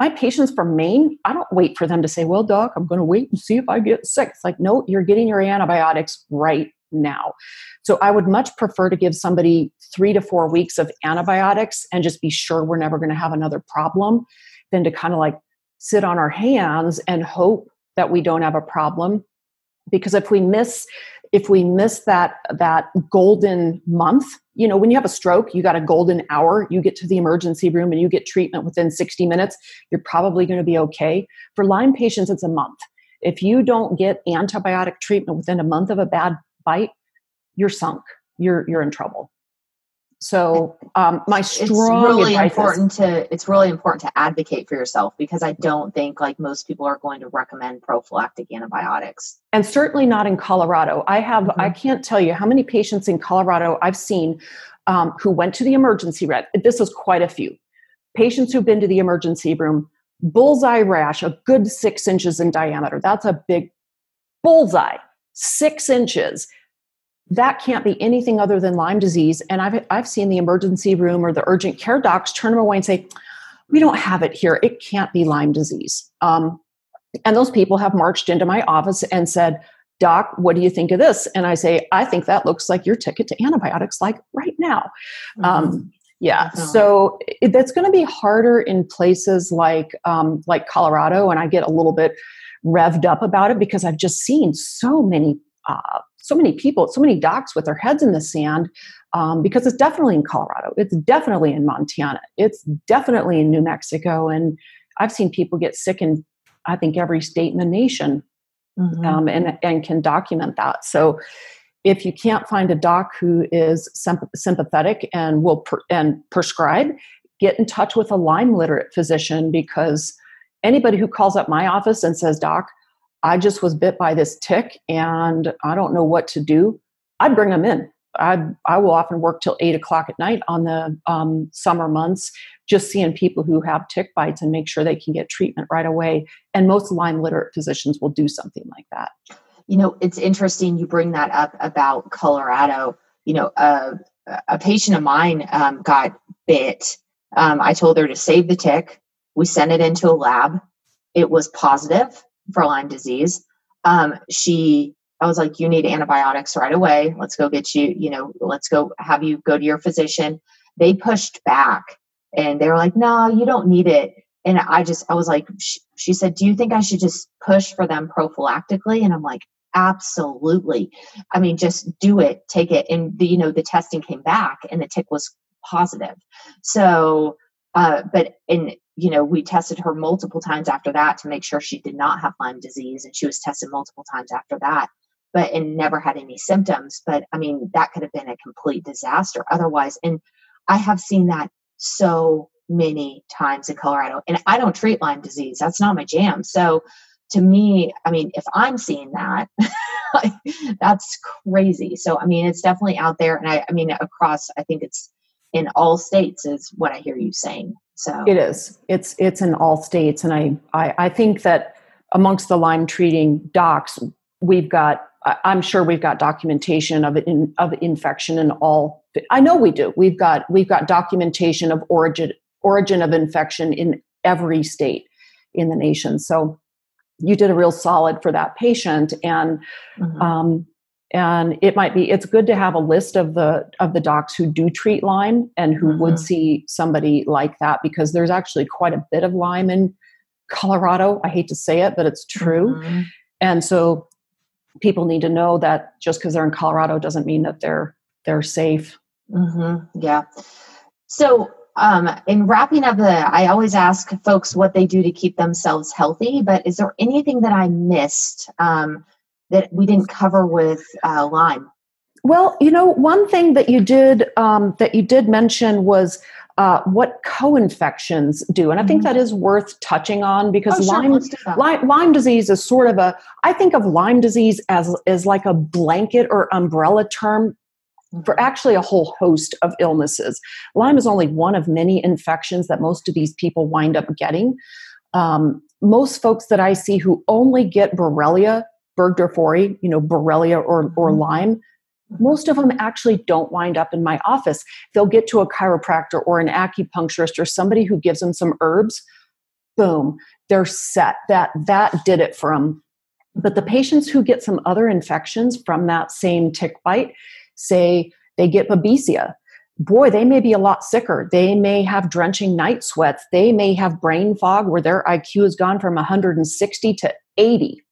my patients from Maine, I don't wait for them to say, Well, doc, I'm going to wait and see if I get sick. It's like, No, you're getting your antibiotics right now. So I would much prefer to give somebody three to four weeks of antibiotics and just be sure we're never going to have another problem than to kind of like sit on our hands and hope that we don't have a problem because if we miss if we miss that that golden month you know when you have a stroke you got a golden hour you get to the emergency room and you get treatment within 60 minutes you're probably going to be okay. For lyme patients it's a month. If you don't get antibiotic treatment within a month of a bad bite you're sunk. You're you're in trouble so um, my strong it's really important is, to it's really important to advocate for yourself because I don't think like most people are going to recommend prophylactic antibiotics. And certainly not in Colorado. I have mm-hmm. I can't tell you how many patients in Colorado I've seen um, who went to the emergency room. This is quite a few patients who've been to the emergency room. Bullseye rash, a good six inches in diameter. That's a big bullseye, six inches that can't be anything other than Lyme disease. And I've, I've seen the emergency room or the urgent care docs turn them away and say, we don't have it here. It can't be Lyme disease. Um, and those people have marched into my office and said, Doc, what do you think of this? And I say, I think that looks like your ticket to antibiotics, like right now. Mm-hmm. Um, yeah, so it, that's going to be harder in places like um, like Colorado, and I get a little bit revved up about it because I've just seen so many uh, so many people, so many docs with their heads in the sand um, because it's definitely in Colorado, it's definitely in Montana, it's definitely in New Mexico, and I've seen people get sick in I think every state in the nation, mm-hmm. um, and and can document that. So if you can't find a doc who is sympathetic and will per- and prescribe, get in touch with a Lyme literate physician because anybody who calls up my office and says, "Doc, I just was bit by this tick and I don't know what to do, I'd bring them in. I I will often work till eight o'clock at night on the um, summer months, just seeing people who have tick bites and make sure they can get treatment right away. And most Lyme literate physicians will do something like that. You know, it's interesting you bring that up about Colorado. You know, uh, a patient of mine um, got bit. Um, I told her to save the tick. We sent it into a lab. It was positive for Lyme disease. Um, she, I was like, you need antibiotics right away. Let's go get you, you know, let's go have you go to your physician. They pushed back and they were like, no, you don't need it. And I just, I was like, she, she said, do you think I should just push for them prophylactically? And I'm like, absolutely. I mean, just do it, take it. And the, you know, the testing came back and the tick was positive. So, uh, but in you know, we tested her multiple times after that to make sure she did not have Lyme disease, and she was tested multiple times after that, but and never had any symptoms. But I mean, that could have been a complete disaster otherwise. And I have seen that so many times in Colorado, and I don't treat Lyme disease. That's not my jam. So to me, I mean, if I'm seeing that, that's crazy. So I mean, it's definitely out there, and I, I mean, across, I think it's in all states is what I hear you saying. So it is. It's it's in all states, and I I, I think that amongst the Lyme treating docs, we've got. I'm sure we've got documentation of it in, of infection in all. I know we do. We've got we've got documentation of origin origin of infection in every state in the nation. So you did a real solid for that patient, and mm-hmm. um, and it might be it's good to have a list of the of the docs who do treat lyme and who mm-hmm. would see somebody like that because there's actually quite a bit of lyme in colorado i hate to say it but it's true mm-hmm. and so people need to know that just because they're in colorado doesn't mean that they're they're safe mm-hmm. yeah so um, in wrapping up the i always ask folks what they do to keep themselves healthy but is there anything that i missed um, that we didn't cover with uh, Lyme? Well, you know, one thing that you did um, that you did mention was uh, what co-infections do, and I think mm-hmm. that is worth touching on because oh, Lyme, Lyme, Lyme disease is sort of a. I think of Lyme disease as as like a blanket or umbrella term for mm-hmm. actually a whole host of illnesses. Lyme is only one of many infections that most of these people wind up getting. Um, most folks that I see who only get Borrelia burgdorferi, you know, Borrelia or, or mm-hmm. Lyme, most of them actually don't wind up in my office. They'll get to a chiropractor or an acupuncturist or somebody who gives them some herbs. Boom, they're set. That that did it for them. But the patients who get some other infections from that same tick bite, say they get babesia, boy, they may be a lot sicker. They may have drenching night sweats. They may have brain fog where their IQ has gone from 160 to 80 mm-hmm.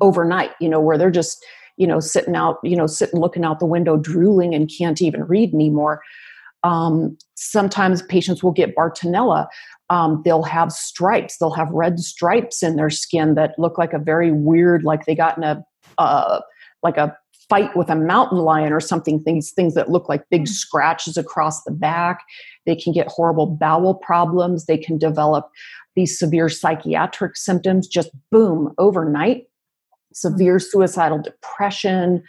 Overnight, you know, where they're just you know, sitting out, you know, sitting looking out the window, drooling and can't even read anymore. Um, sometimes patients will get Bartonella. Um, they'll have stripes. They'll have red stripes in their skin that look like a very weird, like they got in a, uh, like a fight with a mountain lion or something. Things things that look like big hmm. scratches across the back. They can get horrible bowel problems. They can develop these severe psychiatric symptoms just boom overnight severe suicidal depression,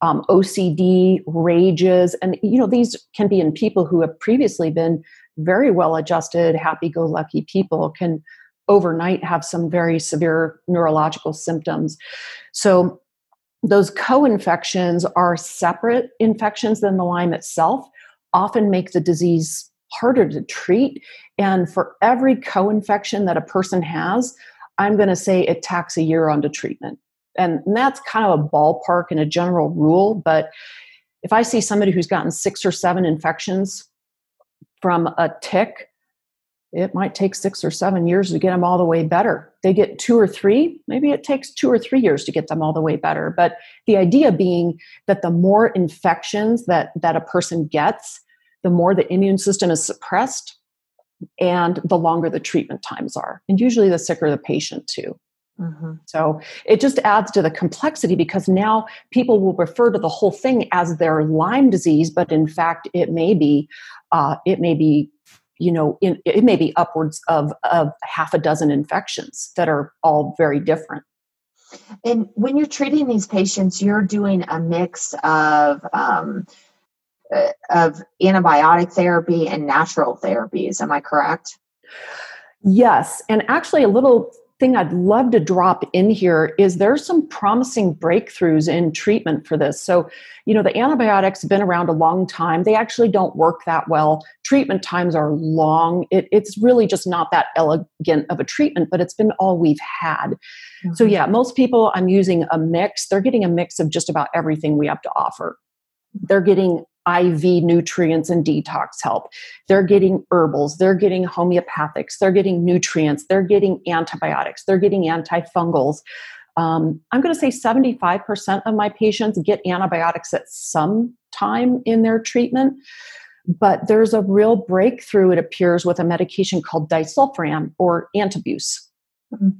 um, OCD, rages, and you know these can be in people who have previously been very well adjusted, happy-go-lucky people can overnight have some very severe neurological symptoms. So those co-infections are separate infections than the Lyme itself, often make the disease harder to treat. And for every co-infection that a person has, I'm going to say it tacks a year onto treatment and, that's kind of a ballpark and a general rule but if i see somebody who's gotten six or seven infections from a tick it might take six or seven years to get them all the way better. They get two or three maybe it takes two or three years to get them all the way better. But the idea being that the more infections that that a person gets the more the immune system is suppressed and the longer the treatment times are. And usually the sicker the patient too Mm-hmm. So it just adds to the complexity because now people will refer to the whole thing as their Lyme disease, but in fact, it may be, uh, it may be, you know, in, it may be upwards of of half a dozen infections that are all very different. And when you're treating these patients, you're doing a mix of um, uh, of antibiotic therapy and natural therapies. Am I correct? Yes, and actually, a little thing I'd love to drop in here is there's some promising breakthroughs in treatment for this. So, you know, the antibiotics have been around a long time. They actually don't work that well. Treatment times are long. It, it's really just not that elegant of a treatment, but it's been all we've had. Mm-hmm. So, yeah, most people I'm using a mix. They're getting a mix of just about everything we have to offer. They're getting IV nutrients and detox help. They're getting herbals, they're getting homeopathics, they're getting nutrients, they're getting antibiotics, they're getting antifungals. Um, I'm going to say 75% of my patients get antibiotics at some time in their treatment. But there's a real breakthrough, it appears, with a medication called disulfiram or antabuse.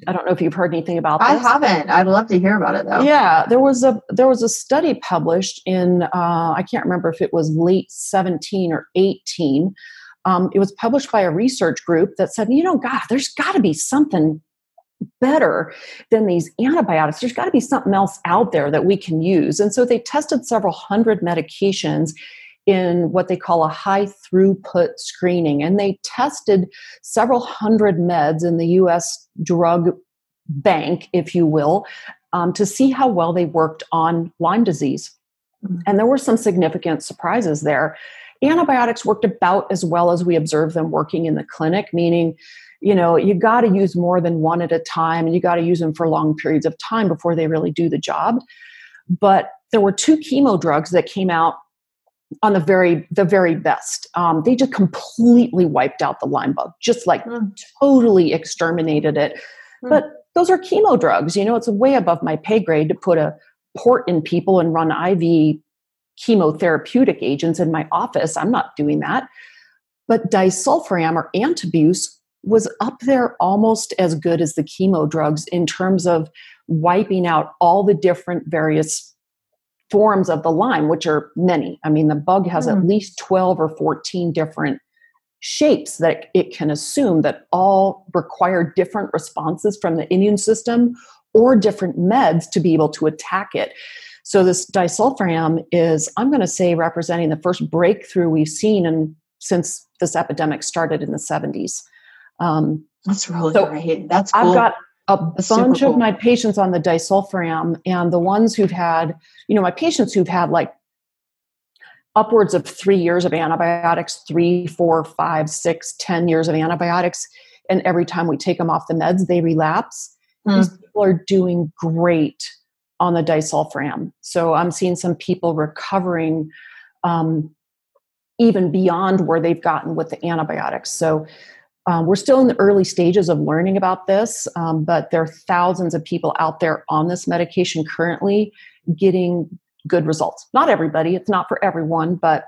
I don't know if you've heard anything about this. I haven't. I'd love to hear about it though. Yeah, there was a there was a study published in uh, I can't remember if it was late 17 or 18. Um, it was published by a research group that said, you know, God, there's got to be something better than these antibiotics. There's got to be something else out there that we can use. And so they tested several hundred medications in what they call a high throughput screening. And they tested several hundred meds in the US drug bank, if you will, um, to see how well they worked on Lyme disease. Mm-hmm. And there were some significant surprises there. Antibiotics worked about as well as we observed them working in the clinic, meaning, you know, you got to use more than one at a time and you got to use them for long periods of time before they really do the job. But there were two chemo drugs that came out on the very the very best. Um, they just completely wiped out the Lyme bug, just like mm. totally exterminated it. Mm. But those are chemo drugs. You know, it's way above my pay grade to put a port in people and run IV chemotherapeutic agents in my office. I'm not doing that. But disulfiram or antabuse was up there almost as good as the chemo drugs in terms of wiping out all the different various forms of the Lyme, which are many. I mean, the bug has mm. at hmm. least 12 or 14 different shapes that it can assume that all require different responses from the immune system or different meds to be able to attack it. So this disulfiram is, I'm going to say, representing the first breakthrough we've seen in, since this epidemic started in the 70s. Um, That's really so great. That's cool. I've got a bunch cool. of my patients on the disulfiram, and the ones who've had, you know, my patients who've had like upwards of three years of antibiotics, three, four, five, six, ten years of antibiotics, and every time we take them off the meds, they relapse. Mm. These people are doing great on the disulfiram. So I'm seeing some people recovering um, even beyond where they've gotten with the antibiotics. So um, we're still in the early stages of learning about this, um, but there are thousands of people out there on this medication currently getting good results. Not everybody, it's not for everyone, but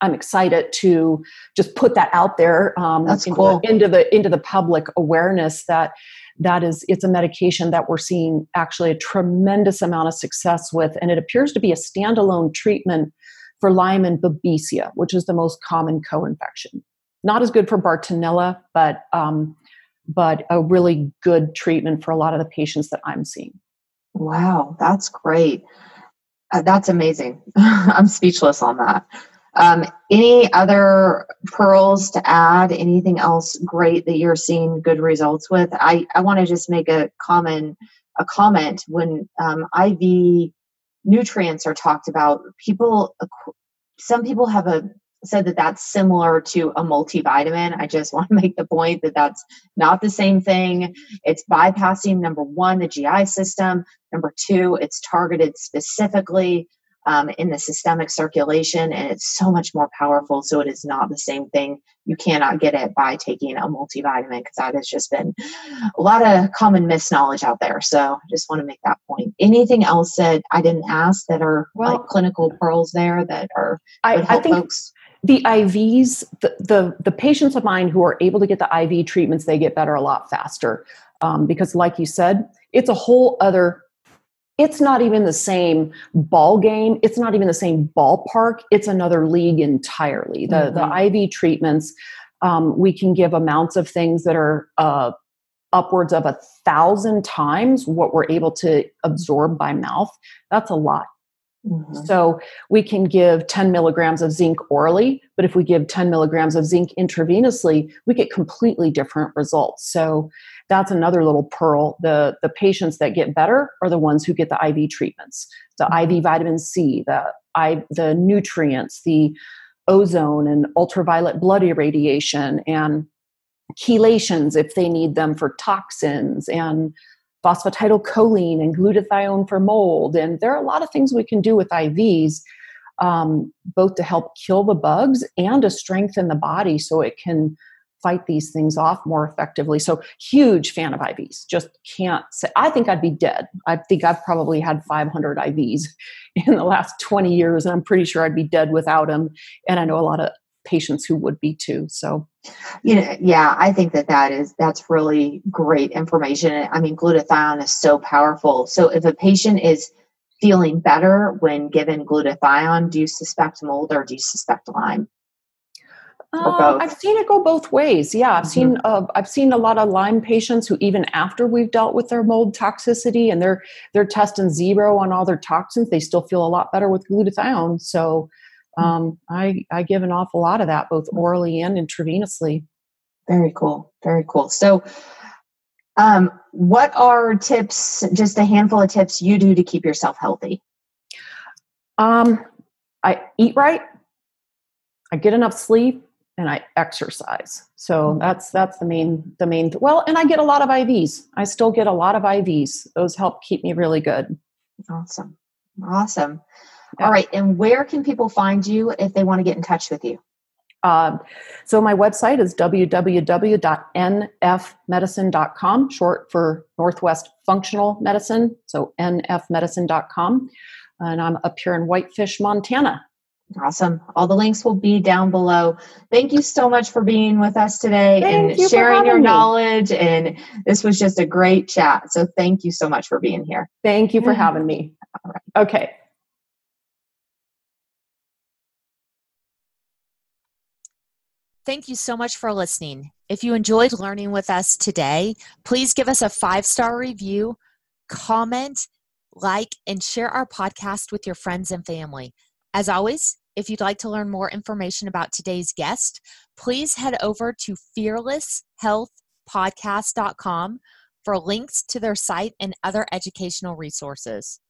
I'm excited to just put that out there um, into, cool. the, into the into the public awareness that that is it's a medication that we're seeing actually a tremendous amount of success with, and it appears to be a standalone treatment for Lyme and Babesia, which is the most common co-infection. Not as good for Bartonella, but um, but a really good treatment for a lot of the patients that I'm seeing. Wow, that's great. Uh, that's amazing. I'm speechless on that. Um, any other pearls to add? Anything else great that you're seeing good results with? I, I want to just make a comment. A comment when um, IV nutrients are talked about. People, some people have a said that that's similar to a multivitamin. I just want to make the point that that's not the same thing. It's bypassing number one, the GI system. Number two, it's targeted specifically um, in the systemic circulation and it's so much more powerful. So it is not the same thing. You cannot get it by taking a multivitamin because that has just been a lot of common misknowledge out there. So I just want to make that point. Anything else that I didn't ask that are well, like clinical pearls there that are I, I think folks? The IVs, the, the, the patients of mine who are able to get the IV treatments, they get better a lot faster. Um, because, like you said, it's a whole other. It's not even the same ball game. It's not even the same ballpark. It's another league entirely. The mm-hmm. the IV treatments, um, we can give amounts of things that are uh, upwards of a thousand times what we're able to absorb by mouth. That's a lot. Mm-hmm. So we can give 10 milligrams of zinc orally, but if we give 10 milligrams of zinc intravenously, we get completely different results. So that's another little pearl. The, the patients that get better are the ones who get the IV treatments, the mm-hmm. IV vitamin C, the, I, the nutrients, the ozone and ultraviolet blood irradiation and chelations if they need them for toxins and phosphatidylcholine and glutathione for mold. And there are a lot of things we can do with IVs, um, both to help kill the bugs and to strengthen the body so it can fight these things off more effectively. So, huge fan of IVs. Just can't say, I think I'd be dead. I think I've probably had 500 IVs in the last 20 years, and I'm pretty sure I'd be dead without them. And I know a lot of patients who would be too. So, you know, yeah, I think that that is that's really great information. I mean, glutathione is so powerful. So, if a patient is feeling better when given glutathione, do you suspect mold or do you suspect Lyme? Uh, I've seen it go both ways. Yeah, I've mm-hmm. seen uh, I've seen a lot of Lyme patients who even after we've dealt with their mold toxicity and they're they're testing zero on all their toxins, they still feel a lot better with glutathione. So um, I, I give an awful lot of that both orally and intravenously. Very cool. Very cool. So, um, what are tips, just a handful of tips you do to keep yourself healthy? Um, I eat right, I get enough sleep, and I exercise. So mm-hmm. that's that's the main the main well, and I get a lot of IVs. I still get a lot of IVs. Those help keep me really good. Awesome. Awesome. All right. And where can people find you if they want to get in touch with you? Um, so my website is www.nfmedicine.com, short for Northwest Functional Medicine. So nfmedicine.com. And I'm up here in Whitefish, Montana. Awesome. All the links will be down below. Thank you so much for being with us today Thank and you sharing your having me. knowledge. And this was just a great chat. So thank you so much for being here. Thank you for having me. All right. Okay. Thank you so much for listening. If you enjoyed learning with us today, please give us a five star review, comment, like, and share our podcast with your friends and family. As always, if you'd like to learn more information about today's guest, please head over to fearlesshealthpodcast.com for links to their site and other educational resources.